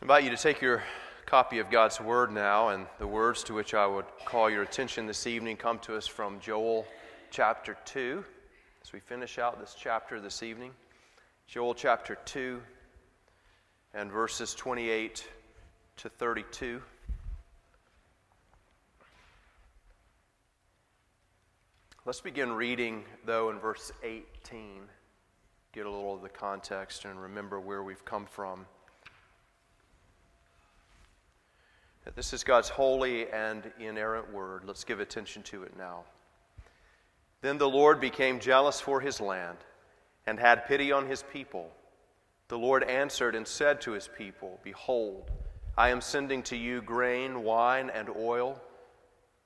I invite you to take your copy of God's Word now, and the words to which I would call your attention this evening come to us from Joel chapter 2. As we finish out this chapter this evening, Joel chapter 2 and verses 28 to 32. Let's begin reading, though, in verse 18. Get a little of the context and remember where we've come from. This is God's holy and inerrant word. Let's give attention to it now. Then the Lord became jealous for his land and had pity on his people. The Lord answered and said to his people, Behold, I am sending to you grain, wine, and oil,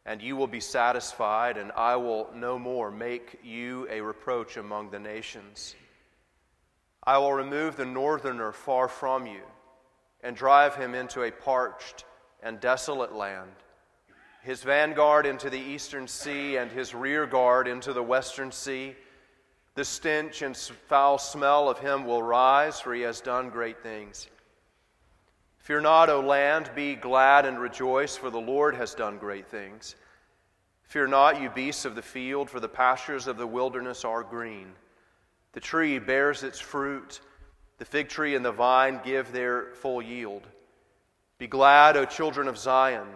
and you will be satisfied, and I will no more make you a reproach among the nations. I will remove the northerner far from you and drive him into a parched and desolate land, his vanguard into the eastern sea and his rear guard into the western sea. The stench and foul smell of him will rise, for he has done great things. Fear not, O land, be glad and rejoice, for the Lord has done great things. Fear not, you beasts of the field, for the pastures of the wilderness are green. The tree bears its fruit, the fig tree and the vine give their full yield. Be glad, O children of Zion,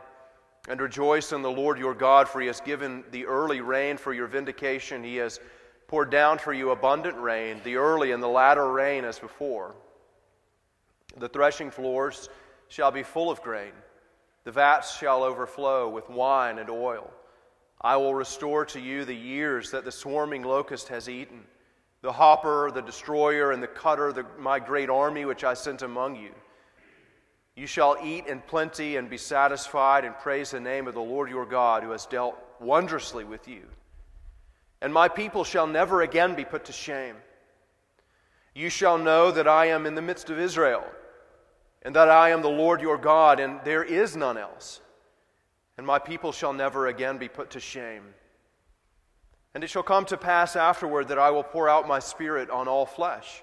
and rejoice in the Lord your God, for he has given the early rain for your vindication. He has poured down for you abundant rain, the early and the latter rain as before. The threshing floors shall be full of grain, the vats shall overflow with wine and oil. I will restore to you the years that the swarming locust has eaten, the hopper, the destroyer, and the cutter, the, my great army which I sent among you. You shall eat in plenty and be satisfied, and praise the name of the Lord your God, who has dealt wondrously with you. And my people shall never again be put to shame. You shall know that I am in the midst of Israel, and that I am the Lord your God, and there is none else. And my people shall never again be put to shame. And it shall come to pass afterward that I will pour out my spirit on all flesh.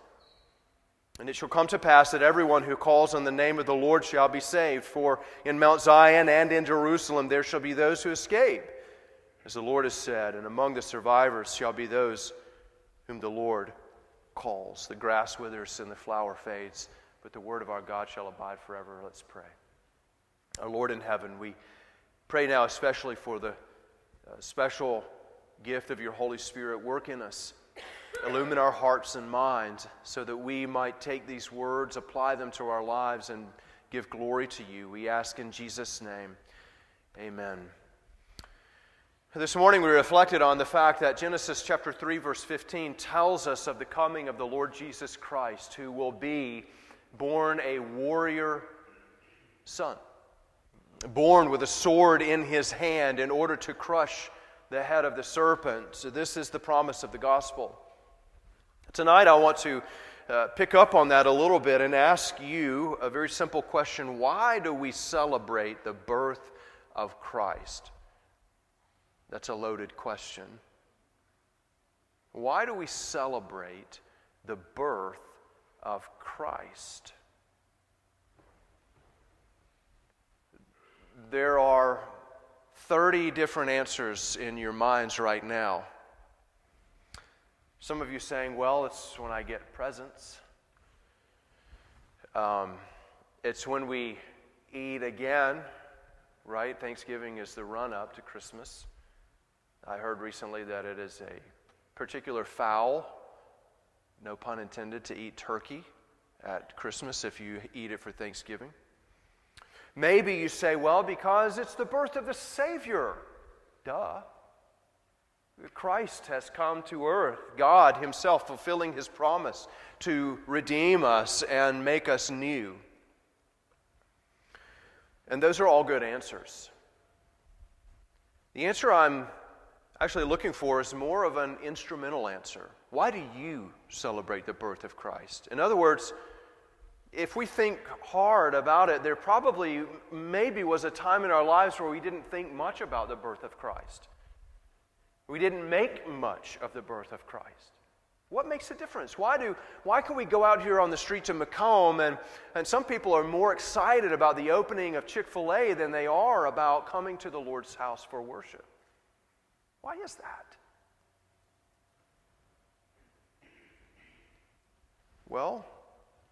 And it shall come to pass that everyone who calls on the name of the Lord shall be saved. For in Mount Zion and in Jerusalem there shall be those who escape, as the Lord has said, and among the survivors shall be those whom the Lord calls. The grass withers and the flower fades, but the word of our God shall abide forever. Let's pray. Our Lord in heaven, we pray now especially for the uh, special gift of your Holy Spirit. Work in us illumine our hearts and minds so that we might take these words, apply them to our lives, and give glory to you. We ask in Jesus' name. Amen. This morning we reflected on the fact that Genesis chapter 3 verse 15 tells us of the coming of the Lord Jesus Christ who will be born a warrior son born with a sword in his hand in order to crush the head of the serpent. So this is the promise of the gospel. Tonight, I want to uh, pick up on that a little bit and ask you a very simple question Why do we celebrate the birth of Christ? That's a loaded question. Why do we celebrate the birth of Christ? There are 30 different answers in your minds right now. Some of you saying, well, it's when I get presents. Um, it's when we eat again, right? Thanksgiving is the run up to Christmas. I heard recently that it is a particular fowl, no pun intended, to eat turkey at Christmas if you eat it for Thanksgiving. Maybe you say, well, because it's the birth of the Savior. Duh. Christ has come to earth, God Himself fulfilling His promise to redeem us and make us new. And those are all good answers. The answer I'm actually looking for is more of an instrumental answer. Why do you celebrate the birth of Christ? In other words, if we think hard about it, there probably maybe was a time in our lives where we didn't think much about the birth of Christ. We didn't make much of the birth of Christ. What makes a difference? Why, do, why can we go out here on the streets of Macomb and, and some people are more excited about the opening of Chick fil A than they are about coming to the Lord's house for worship? Why is that? Well,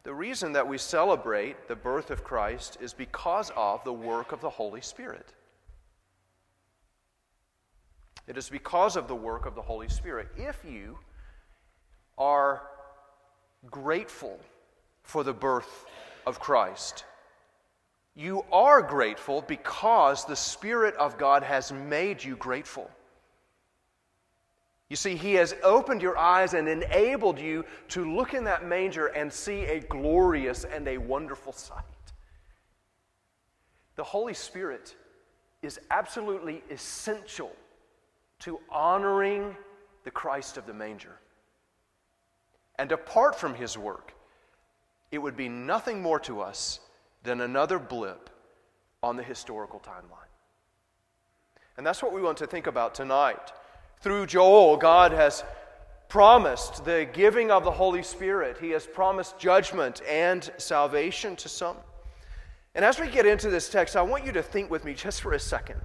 the reason that we celebrate the birth of Christ is because of the work of the Holy Spirit. It is because of the work of the Holy Spirit. If you are grateful for the birth of Christ, you are grateful because the Spirit of God has made you grateful. You see, He has opened your eyes and enabled you to look in that manger and see a glorious and a wonderful sight. The Holy Spirit is absolutely essential to honoring the Christ of the manger. And apart from His work, it would be nothing more to us than another blip on the historical timeline. And that's what we want to think about tonight. Through Joel, God has promised the giving of the Holy Spirit, He has promised judgment and salvation to some. And as we get into this text, I want you to think with me just for a second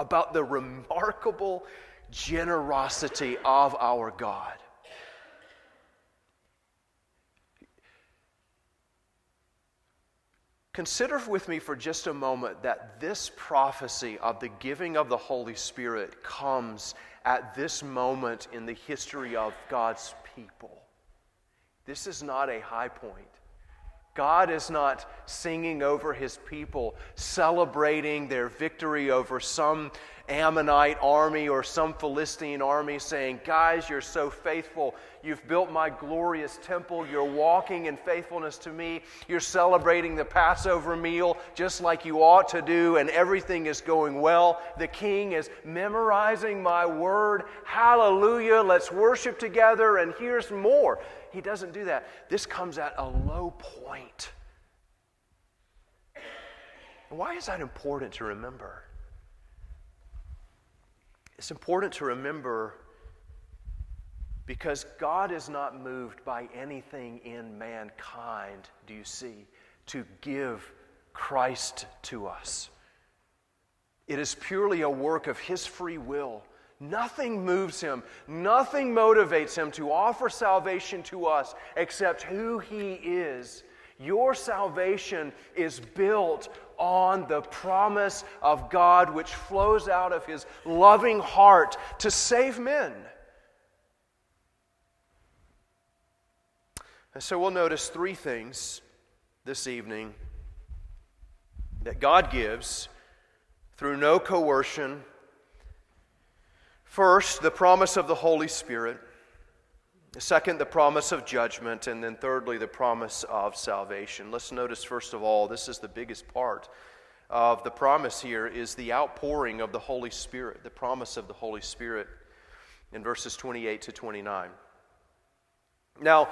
about the remarkable generosity of our God. Consider with me for just a moment that this prophecy of the giving of the Holy Spirit comes at this moment in the history of God's people. This is not a high point. God is not singing over his people, celebrating their victory over some Ammonite army or some Philistine army, saying, Guys, you're so faithful. You've built my glorious temple. You're walking in faithfulness to me. You're celebrating the Passover meal just like you ought to do, and everything is going well. The king is memorizing my word. Hallelujah. Let's worship together, and here's more. He doesn't do that. This comes at a low point. Why is that important to remember? It's important to remember because God is not moved by anything in mankind, do you see, to give Christ to us. It is purely a work of His free will Nothing moves him, nothing motivates him to offer salvation to us except who he is. Your salvation is built on the promise of God, which flows out of his loving heart to save men. And so we'll notice three things this evening that God gives through no coercion First, the promise of the Holy Spirit. Second, the promise of judgment. And then thirdly, the promise of salvation. Let's notice, first of all, this is the biggest part of the promise here is the outpouring of the Holy Spirit, the promise of the Holy Spirit in verses 28 to 29. Now,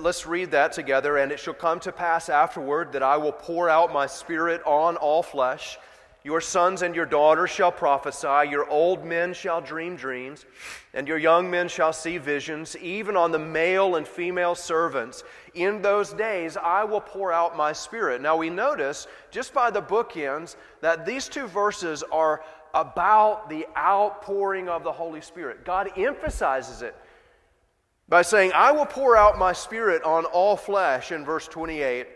let's read that together. And it shall come to pass afterward that I will pour out my spirit on all flesh. Your sons and your daughters shall prophesy, your old men shall dream dreams, and your young men shall see visions, even on the male and female servants. In those days I will pour out my spirit. Now we notice, just by the bookends, that these two verses are about the outpouring of the Holy Spirit. God emphasizes it by saying, I will pour out my spirit on all flesh in verse 28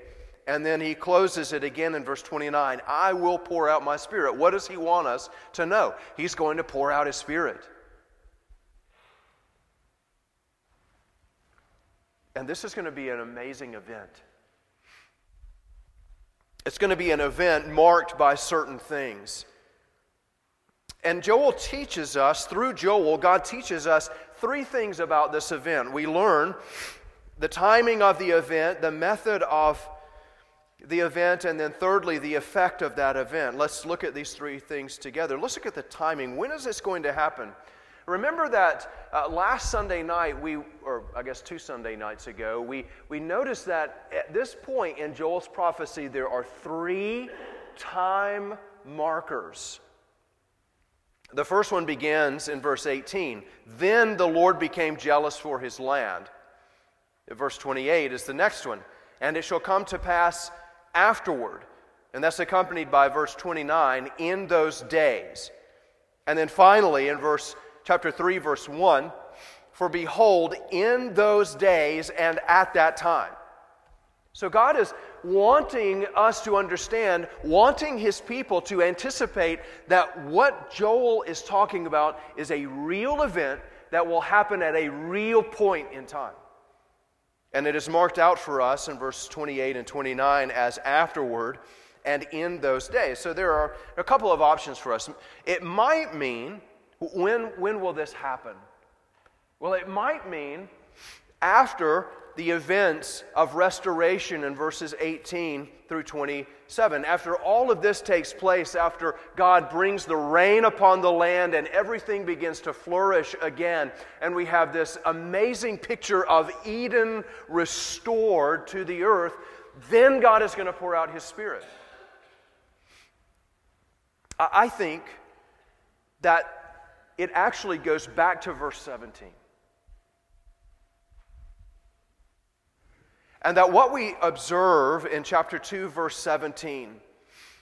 and then he closes it again in verse 29 I will pour out my spirit. What does he want us to know? He's going to pour out his spirit. And this is going to be an amazing event. It's going to be an event marked by certain things. And Joel teaches us, through Joel, God teaches us three things about this event. We learn the timing of the event, the method of the event, and then thirdly, the effect of that event. Let's look at these three things together. Let's look at the timing. When is this going to happen? Remember that uh, last Sunday night, we, or I guess two Sunday nights ago, we, we noticed that at this point in Joel's prophecy, there are three time markers. The first one begins in verse 18. Then the Lord became jealous for his land. Verse 28 is the next one. And it shall come to pass afterward. And that's accompanied by verse 29 in those days. And then finally, in verse chapter 3, verse 1 For behold, in those days and at that time. So God is wanting us to understand, wanting his people to anticipate that what Joel is talking about is a real event that will happen at a real point in time. And it is marked out for us in verse 28 and 29 as afterward and in those days. So there are a couple of options for us. It might mean when, when will this happen? Well, it might mean after the events of restoration in verses 18 through 27. After all of this takes place, after God brings the rain upon the land and everything begins to flourish again, and we have this amazing picture of Eden restored to the earth, then God is going to pour out His Spirit. I think that it actually goes back to verse 17. And that what we observe in chapter 2, verse 17,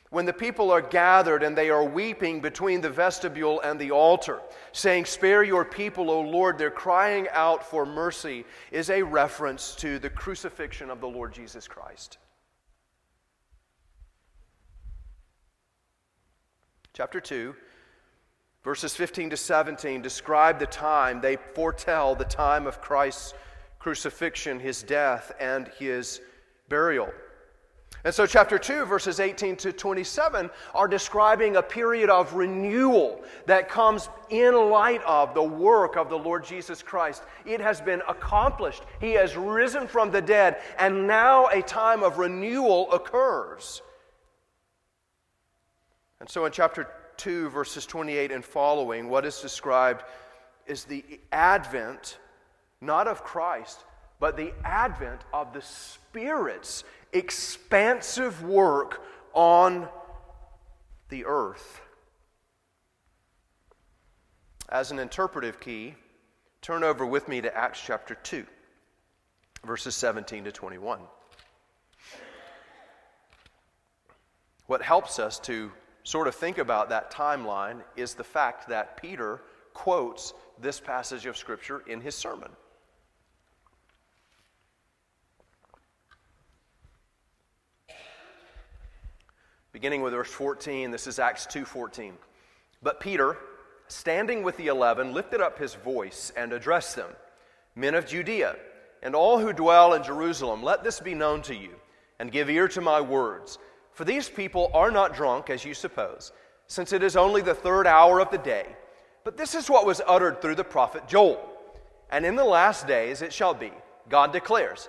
when the people are gathered and they are weeping between the vestibule and the altar, saying, Spare your people, O Lord, they're crying out for mercy, is a reference to the crucifixion of the Lord Jesus Christ. Chapter 2, Verses 15 to 17 describe the time, they foretell the time of Christ's crucifixion, his death, and his burial. And so, chapter 2, verses 18 to 27 are describing a period of renewal that comes in light of the work of the Lord Jesus Christ. It has been accomplished, He has risen from the dead, and now a time of renewal occurs. And so, in chapter 2, verses 28 and following, what is described is the advent, not of Christ, but the advent of the Spirit's expansive work on the earth. As an interpretive key, turn over with me to Acts chapter 2, verses 17 to 21. What helps us to sort of think about that timeline is the fact that Peter quotes this passage of Scripture in his sermon. Beginning with verse 14, this is Acts 2:14. But Peter, standing with the eleven, lifted up his voice and addressed them, Men of Judea, and all who dwell in Jerusalem, let this be known to you, and give ear to my words. For these people are not drunk, as you suppose, since it is only the third hour of the day. But this is what was uttered through the prophet Joel. And in the last days it shall be, God declares,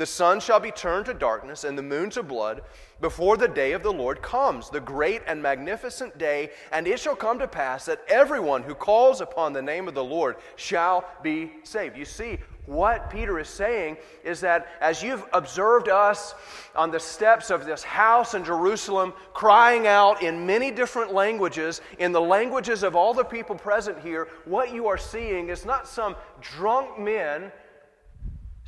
The sun shall be turned to darkness, and the moon to blood, before the day of the Lord comes, the great and magnificent day. And it shall come to pass that everyone who calls upon the name of the Lord shall be saved. You see, what Peter is saying is that as you've observed us on the steps of this house in Jerusalem, crying out in many different languages, in the languages of all the people present here, what you are seeing is not some drunk men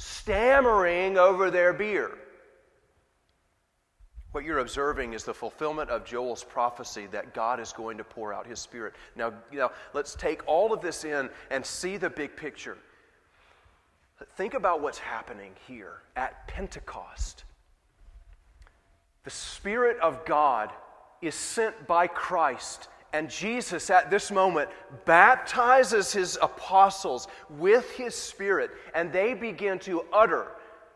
stammering over their beer. What you're observing is the fulfillment of Joel's prophecy that God is going to pour out his spirit. Now, you know, let's take all of this in and see the big picture. Think about what's happening here at Pentecost. The Spirit of God is sent by Christ And Jesus, at this moment, baptizes his apostles with his Spirit, and they begin to utter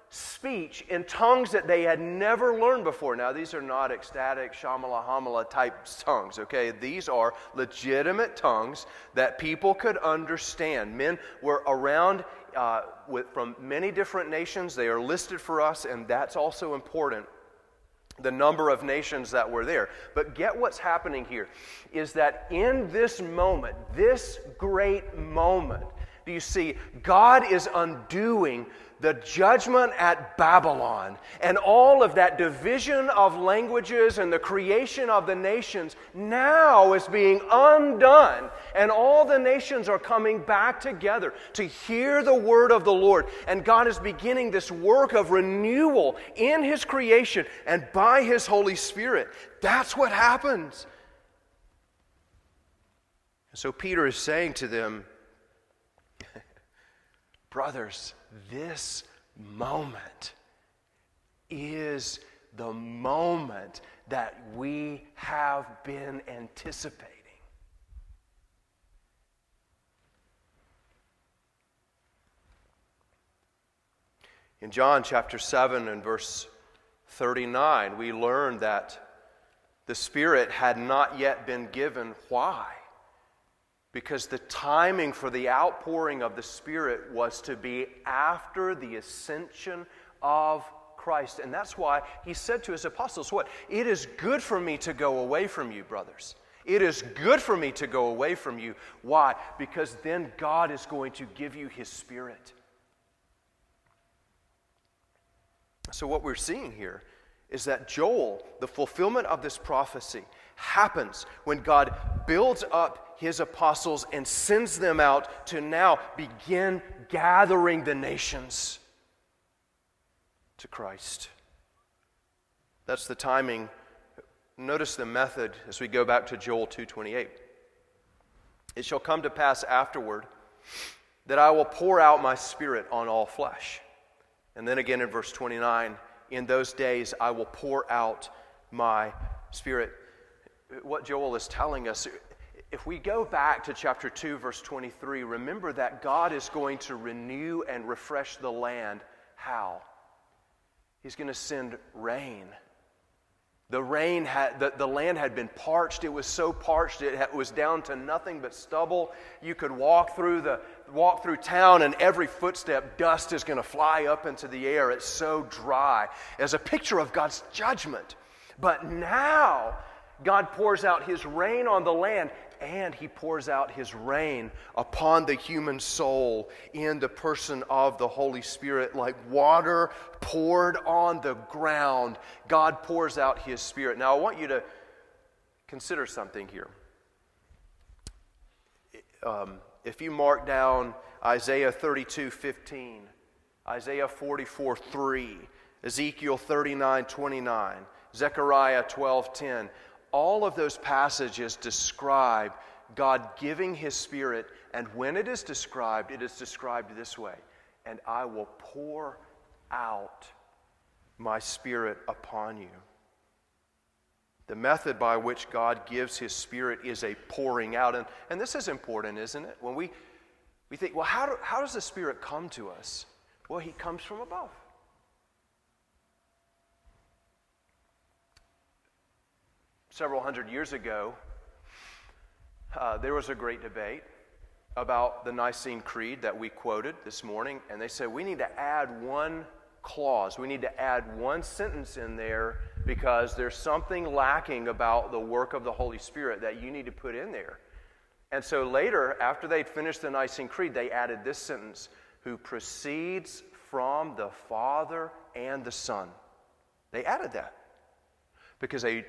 speech in tongues that they had never learned before. Now, these are not ecstatic, shamala hamala type tongues, okay? These are legitimate tongues that people could understand. Men were around uh, with, from many different nations. They are listed for us, and that's also important the number of nations that were there. But get what's happening here is that in this moment, this great moment, do you see, God is undoing the judgment at Babylon and all of that division of languages and the creation of the nations now is being undone. And all the nations are coming back together to hear the word of the Lord. And God is beginning this work of renewal in His creation and by His Holy Spirit. That's what happens. So Peter is saying to them, Brothers, this moment is the moment that we have been anticipating. In John chapter 7 and verse 39, we learn that the Spirit had not yet been given. Why? Because the timing for the outpouring of the Spirit was to be after the ascension of Christ. And that's why he said to his apostles, What? It is good for me to go away from you, brothers. It is good for me to go away from you. Why? Because then God is going to give you his Spirit. So, what we're seeing here is that Joel, the fulfillment of this prophecy, happens when God builds up his apostles and sends them out to now begin gathering the nations to Christ. That's the timing. Notice the method as we go back to Joel 2:28. It shall come to pass afterward that I will pour out my spirit on all flesh. And then again in verse 29, in those days I will pour out my spirit. What Joel is telling us if we go back to chapter 2, verse 23, remember that God is going to renew and refresh the land. How? He's going to send rain. The rain had, the, the land had been parched. It was so parched it was down to nothing but stubble. You could walk through the walk through town and every footstep dust is going to fly up into the air. It's so dry. As a picture of God's judgment. But now God pours out his rain on the land and he pours out his rain upon the human soul in the person of the Holy Spirit. Like water poured on the ground, God pours out his Spirit. Now, I want you to consider something here. Um, if you mark down Isaiah 32 15, Isaiah 44 3, Ezekiel 39 29, Zechariah 12 10, all of those passages describe God giving His Spirit, and when it is described, it is described this way And I will pour out my Spirit upon you. The method by which God gives His Spirit is a pouring out. And, and this is important, isn't it? When we, we think, well, how, do, how does the Spirit come to us? Well, He comes from above. Several hundred years ago, uh, there was a great debate about the Nicene Creed that we quoted this morning, and they said we need to add one clause, we need to add one sentence in there because there's something lacking about the work of the Holy Spirit that you need to put in there. And so later, after they'd finished the Nicene Creed, they added this sentence who proceeds from the Father and the Son. They added that because they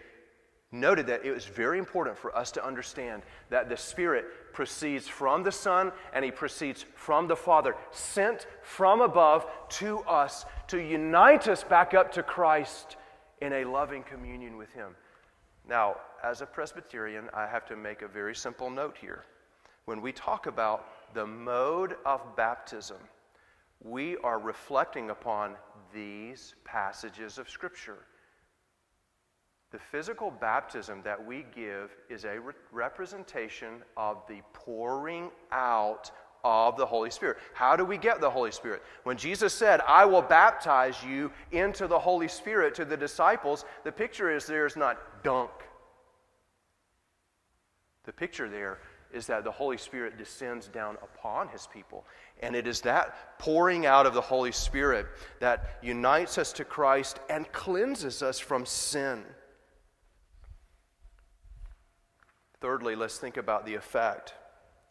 noted that it was very important for us to understand that the Spirit proceeds from the Son and He proceeds from the Father, sent from above to us to unite us back up to Christ in a loving communion with Him. Now, as a Presbyterian, I have to make a very simple note here. When we talk about the mode of baptism, we are reflecting upon these passages of Scripture. The physical baptism that we give is a re- representation of the pouring out of the Holy Spirit. How do we get the Holy Spirit? When Jesus said, I will baptize you into the Holy Spirit to the disciples, the picture is there's not dunk. The picture there is that the Holy Spirit descends down upon his people. And it is that pouring out of the Holy Spirit that unites us to Christ and cleanses us from sin. Thirdly, let's think about the effect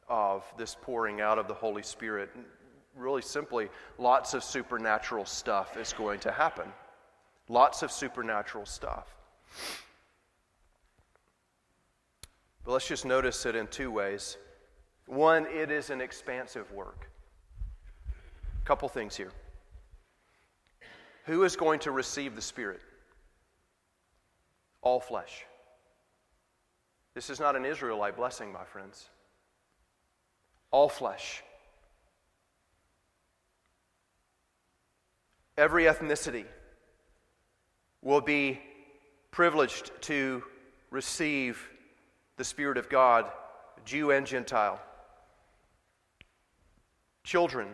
of this pouring out of the Holy Spirit. Really simply, lots of supernatural stuff is going to happen. Lots of supernatural stuff. But let's just notice it in two ways. One, it is an expansive work. A couple things here. Who is going to receive the Spirit? All flesh. This is not an Israelite blessing, my friends all flesh. Every ethnicity will be privileged to receive the Spirit of God, Jew and Gentile. Children,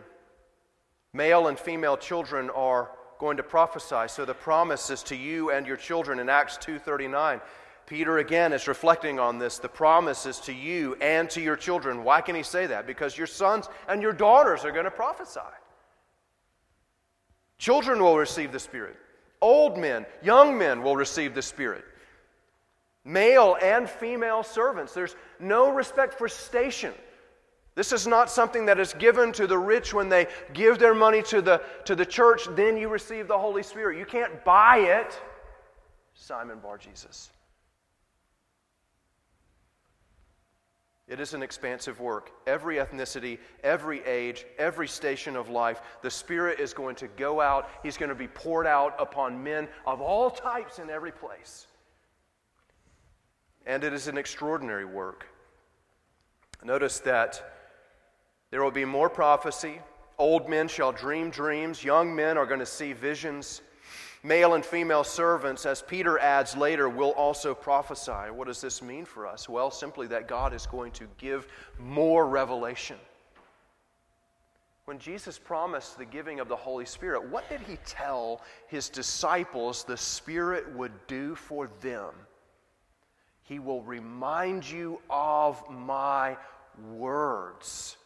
male and female children are going to prophesy. So the promise is to you and your children in Acts 2:39. Peter again is reflecting on this. The promise is to you and to your children. Why can he say that? Because your sons and your daughters are going to prophesy. Children will receive the Spirit. Old men, young men will receive the Spirit. Male and female servants. There's no respect for station. This is not something that is given to the rich when they give their money to the, to the church, then you receive the Holy Spirit. You can't buy it. Simon Bar Jesus. It is an expansive work. Every ethnicity, every age, every station of life, the Spirit is going to go out. He's going to be poured out upon men of all types in every place. And it is an extraordinary work. Notice that there will be more prophecy. Old men shall dream dreams. Young men are going to see visions. Male and female servants, as Peter adds later, will also prophesy. What does this mean for us? Well, simply that God is going to give more revelation. When Jesus promised the giving of the Holy Spirit, what did he tell his disciples the Spirit would do for them? He will remind you of my words.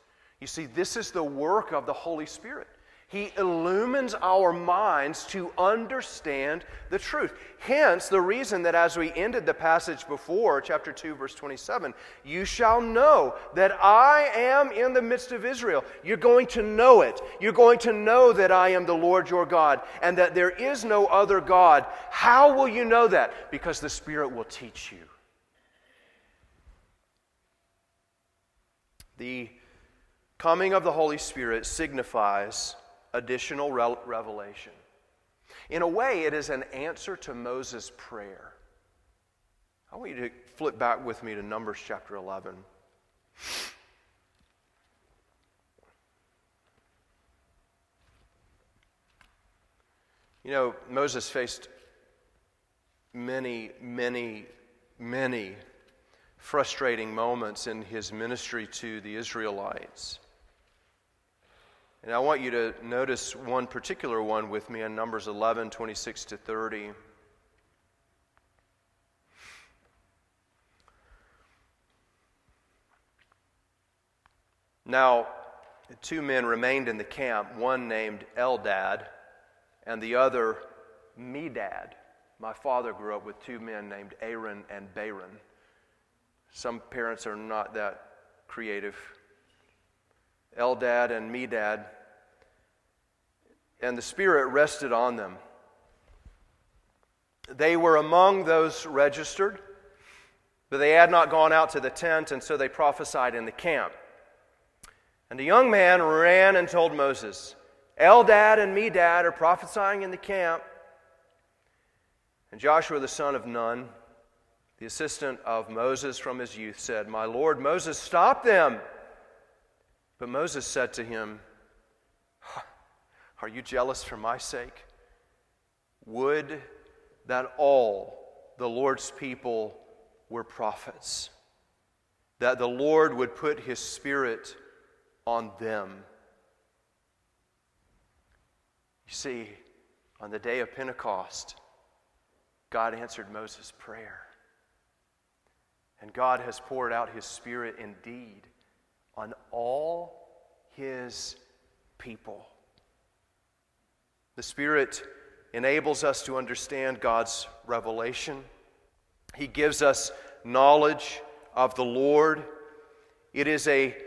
You see, this is the work of the Holy Spirit. He illumines our minds to understand the truth. Hence, the reason that as we ended the passage before, chapter 2, verse 27, you shall know that I am in the midst of Israel. You're going to know it. You're going to know that I am the Lord your God and that there is no other God. How will you know that? Because the Spirit will teach you. The coming of the Holy Spirit signifies additional re- revelation. In a way, it is an answer to Moses' prayer. I want you to flip back with me to Numbers chapter 11. You know, Moses faced many, many, many frustrating moments in his ministry to the Israelites. And I want you to notice one particular one with me in Numbers 11, 26 to 30. Now, two men remained in the camp, one named Eldad and the other Medad. My father grew up with two men named Aaron and Baron. Some parents are not that creative. Eldad and Medad, and the Spirit rested on them. They were among those registered, but they had not gone out to the tent, and so they prophesied in the camp. And a young man ran and told Moses, Eldad and Medad are prophesying in the camp. And Joshua the son of Nun, the assistant of Moses from his youth, said, My Lord Moses, stop them. But Moses said to him, Are you jealous for my sake? Would that all the Lord's people were prophets, that the Lord would put his Spirit on them. You see, on the day of Pentecost, God answered Moses' prayer. And God has poured out his Spirit indeed on all his people. The Spirit enables us to understand God's revelation. He gives us knowledge of the Lord. It is a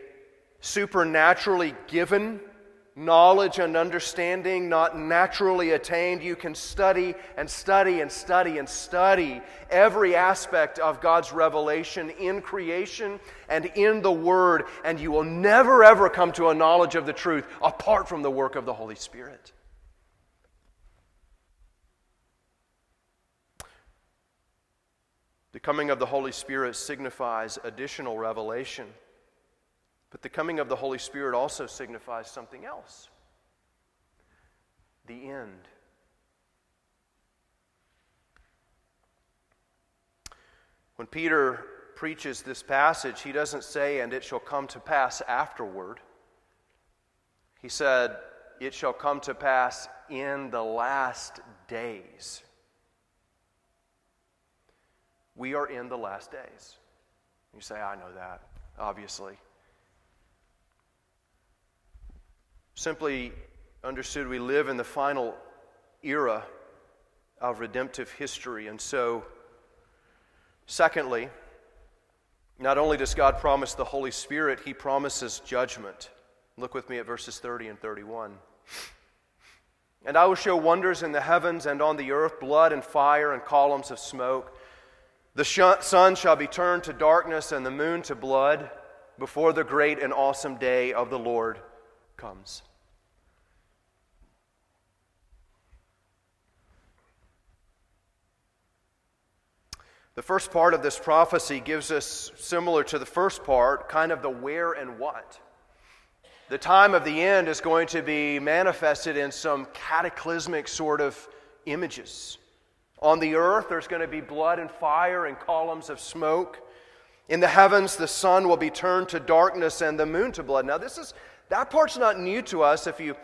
supernaturally given knowledge and understanding, not naturally attained. You can study and study and study and study every aspect of God's revelation in creation and in the Word, and you will never ever come to a knowledge of the truth apart from the work of the Holy Spirit. The coming of the Holy Spirit signifies additional revelation. But the coming of the Holy Spirit also signifies something else the end. When Peter preaches this passage, he doesn't say, and it shall come to pass afterward. He said, it shall come to pass in the last days. We are in the last days. You say, I know that, obviously. Simply understood, we live in the final era of redemptive history. And so, secondly, not only does God promise the Holy Spirit, He promises judgment. Look with me at verses 30 and 31. And I will show wonders in the heavens and on the earth, blood and fire and columns of smoke. The sun shall be turned to darkness and the moon to blood before the great and awesome day of the Lord comes. The first part of this prophecy gives us, similar to the first part, kind of the where and what. The time of the end is going to be manifested in some cataclysmic sort of images. On the earth, there's going to be blood and fire and columns of smoke. In the heavens, the sun will be turned to darkness and the moon to blood. Now, this is that part's not new to us. If you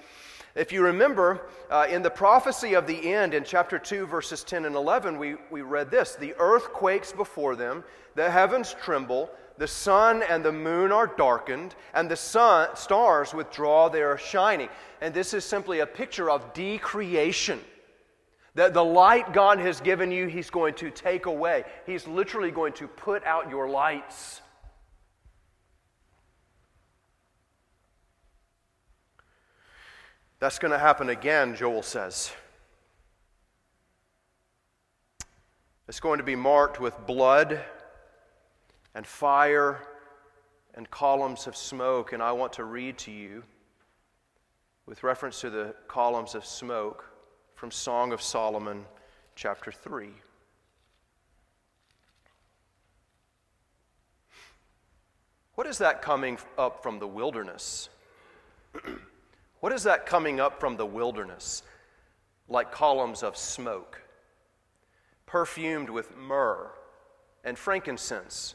if you remember, uh, in the prophecy of the end in chapter 2, verses 10 and 11, we, we read this The earth quakes before them, the heavens tremble, the sun and the moon are darkened, and the sun, stars withdraw their shining. And this is simply a picture of decreation. The, the light God has given you, He's going to take away. He's literally going to put out your lights. That's going to happen again, Joel says. It's going to be marked with blood and fire and columns of smoke. And I want to read to you, with reference to the columns of smoke, from Song of Solomon, chapter 3. What is that coming up from the wilderness? What is that coming up from the wilderness like columns of smoke, perfumed with myrrh and frankincense,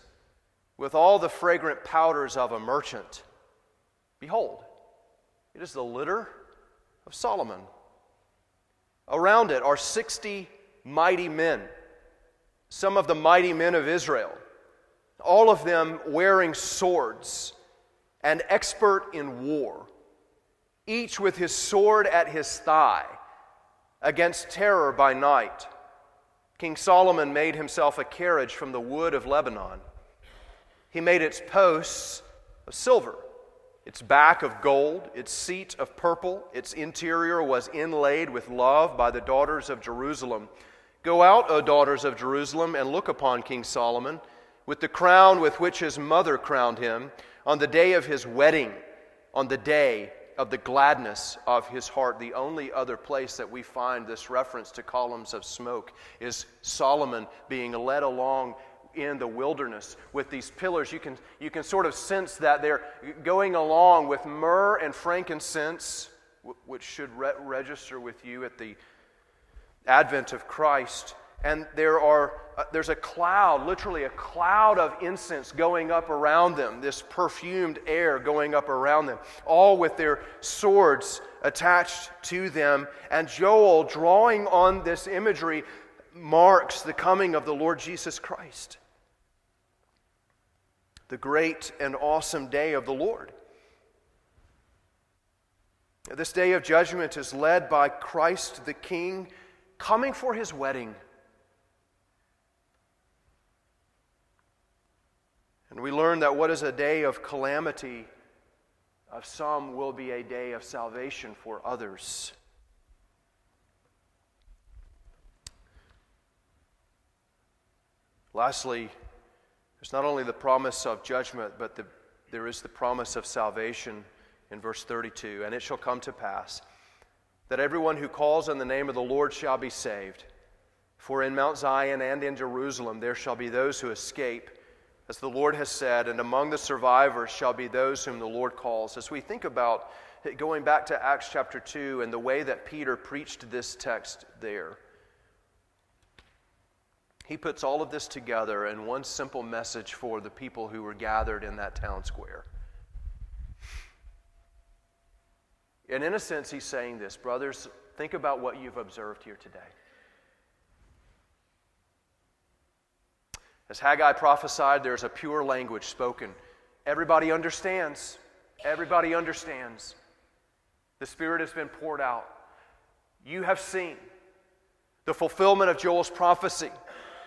with all the fragrant powders of a merchant? Behold, it is the litter of Solomon. Around it are 60 mighty men, some of the mighty men of Israel, all of them wearing swords and expert in war each with his sword at his thigh, against terror by night. King Solomon made himself a carriage from the wood of Lebanon. He made its posts of silver, its back of gold, its seat of purple, its interior was inlaid with love by the daughters of Jerusalem. Go out, O daughters of Jerusalem, and look upon King Solomon with the crown with which his mother crowned him on the day of his wedding, on the day of the gladness of his heart. The only other place that we find this reference to columns of smoke is Solomon being led along in the wilderness with these pillars. You can, you can sort of sense that they're going along with myrrh and frankincense, which should re- register with you at the advent of Christ. and there are uh, there's a cloud, literally a cloud of incense going up around them, this perfumed air going up around them, all with their swords attached to them. And Joel, drawing on this imagery, marks the coming of the Lord Jesus Christ. The great and awesome day of the Lord. This day of judgment is led by Christ the King coming for his wedding. And we learn that what is a day of calamity of some will be a day of salvation for others. Lastly, there's not only the promise of judgment, but the, there is the promise of salvation in verse 32. And it shall come to pass that everyone who calls on the name of the Lord shall be saved. For in Mount Zion and in Jerusalem there shall be those who escape, as the Lord has said, and among the survivors shall be those whom the Lord calls. As we think about going back to Acts chapter 2 and the way that Peter preached this text there, he puts all of this together in one simple message for the people who were gathered in that town square. And in a sense, he's saying this brothers, think about what you've observed here today. As Haggai prophesied, there's a pure language spoken. Everybody understands. Everybody understands. The Spirit has been poured out. You have seen the fulfillment of Joel's prophecy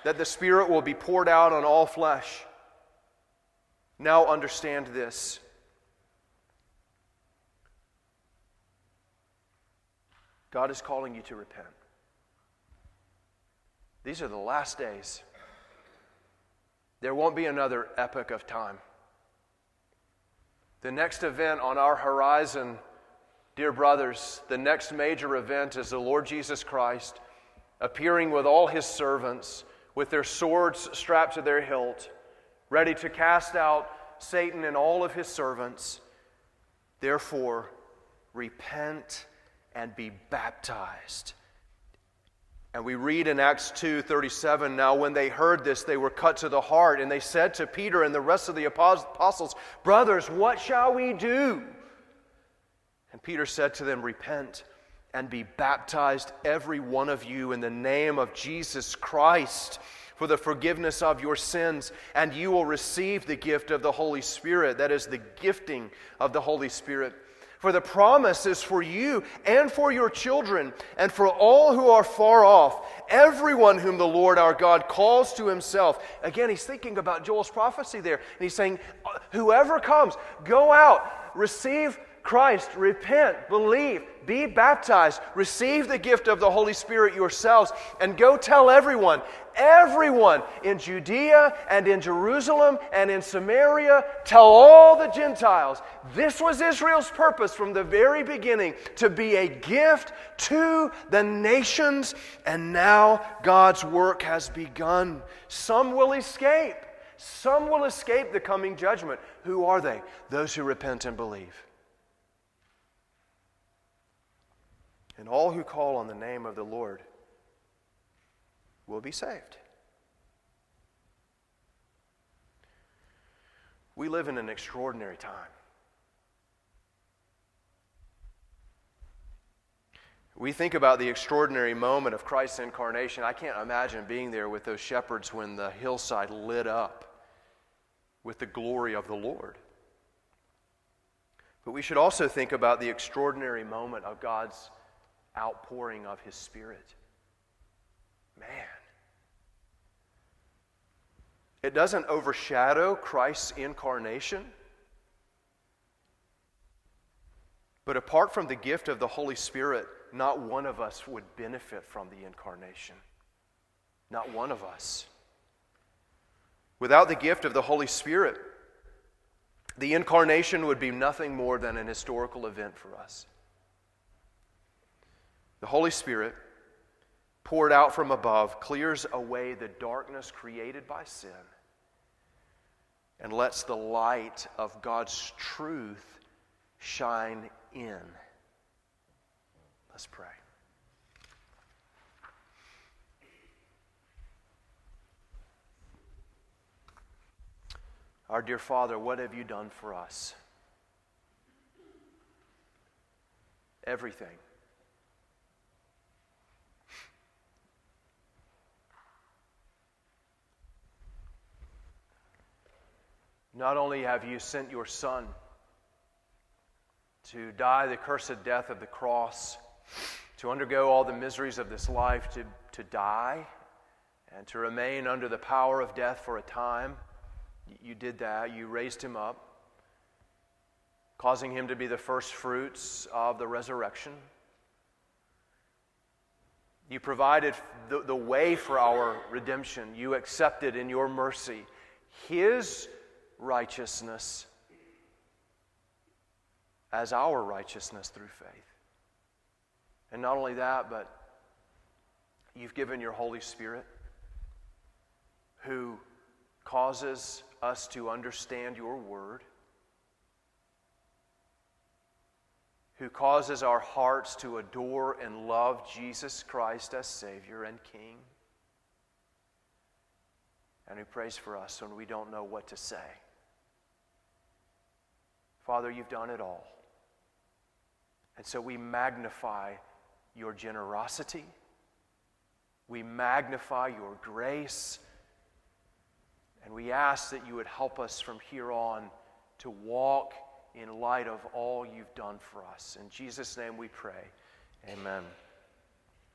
that the Spirit will be poured out on all flesh. Now understand this God is calling you to repent. These are the last days. There won't be another epoch of time. The next event on our horizon, dear brothers, the next major event is the Lord Jesus Christ appearing with all his servants with their swords strapped to their hilt, ready to cast out Satan and all of his servants. Therefore, repent and be baptized. And we read in Acts 2:37 now when they heard this they were cut to the heart and they said to Peter and the rest of the apostles brothers what shall we do And Peter said to them repent and be baptized every one of you in the name of Jesus Christ for the forgiveness of your sins and you will receive the gift of the Holy Spirit that is the gifting of the Holy Spirit for the promise is for you and for your children and for all who are far off, everyone whom the Lord our God calls to himself. Again, he's thinking about Joel's prophecy there. And he's saying, Whoever comes, go out, receive Christ, repent, believe, be baptized, receive the gift of the Holy Spirit yourselves, and go tell everyone, everyone in Judea and in Jerusalem and in Samaria, tell all the Gentiles. This was Israel's purpose from the very beginning to be a gift to the nations, and now God's work has begun. Some will escape. Some will escape the coming judgment. Who are they? Those who repent and believe. And all who call on the name of the Lord will be saved. We live in an extraordinary time. We think about the extraordinary moment of Christ's incarnation. I can't imagine being there with those shepherds when the hillside lit up with the glory of the Lord. But we should also think about the extraordinary moment of God's outpouring of His Spirit. Man. It doesn't overshadow Christ's incarnation. But apart from the gift of the Holy Spirit, not one of us would benefit from the incarnation. Not one of us. Without the gift of the Holy Spirit, the incarnation would be nothing more than an historical event for us. The Holy Spirit, poured out from above, clears away the darkness created by sin and lets the light of God's truth shine in. Let's pray. Our dear Father, what have you done for us? Everything. Not only have you sent your Son to die the cursed death of the cross, to undergo all the miseries of this life, to, to die, and to remain under the power of death for a time. You did that. You raised him up, causing him to be the first fruits of the resurrection. You provided the, the way for our redemption. You accepted in your mercy his righteousness as our righteousness through faith. And not only that, but you've given your Holy Spirit who causes us to understand your word, who causes our hearts to adore and love Jesus Christ as Savior and King, and who prays for us when we don't know what to say. Father, you've done it all. And so we magnify your generosity. We magnify your grace. And we ask that you would help us from here on to walk in light of all you've done for us. In Jesus' name we pray. Amen.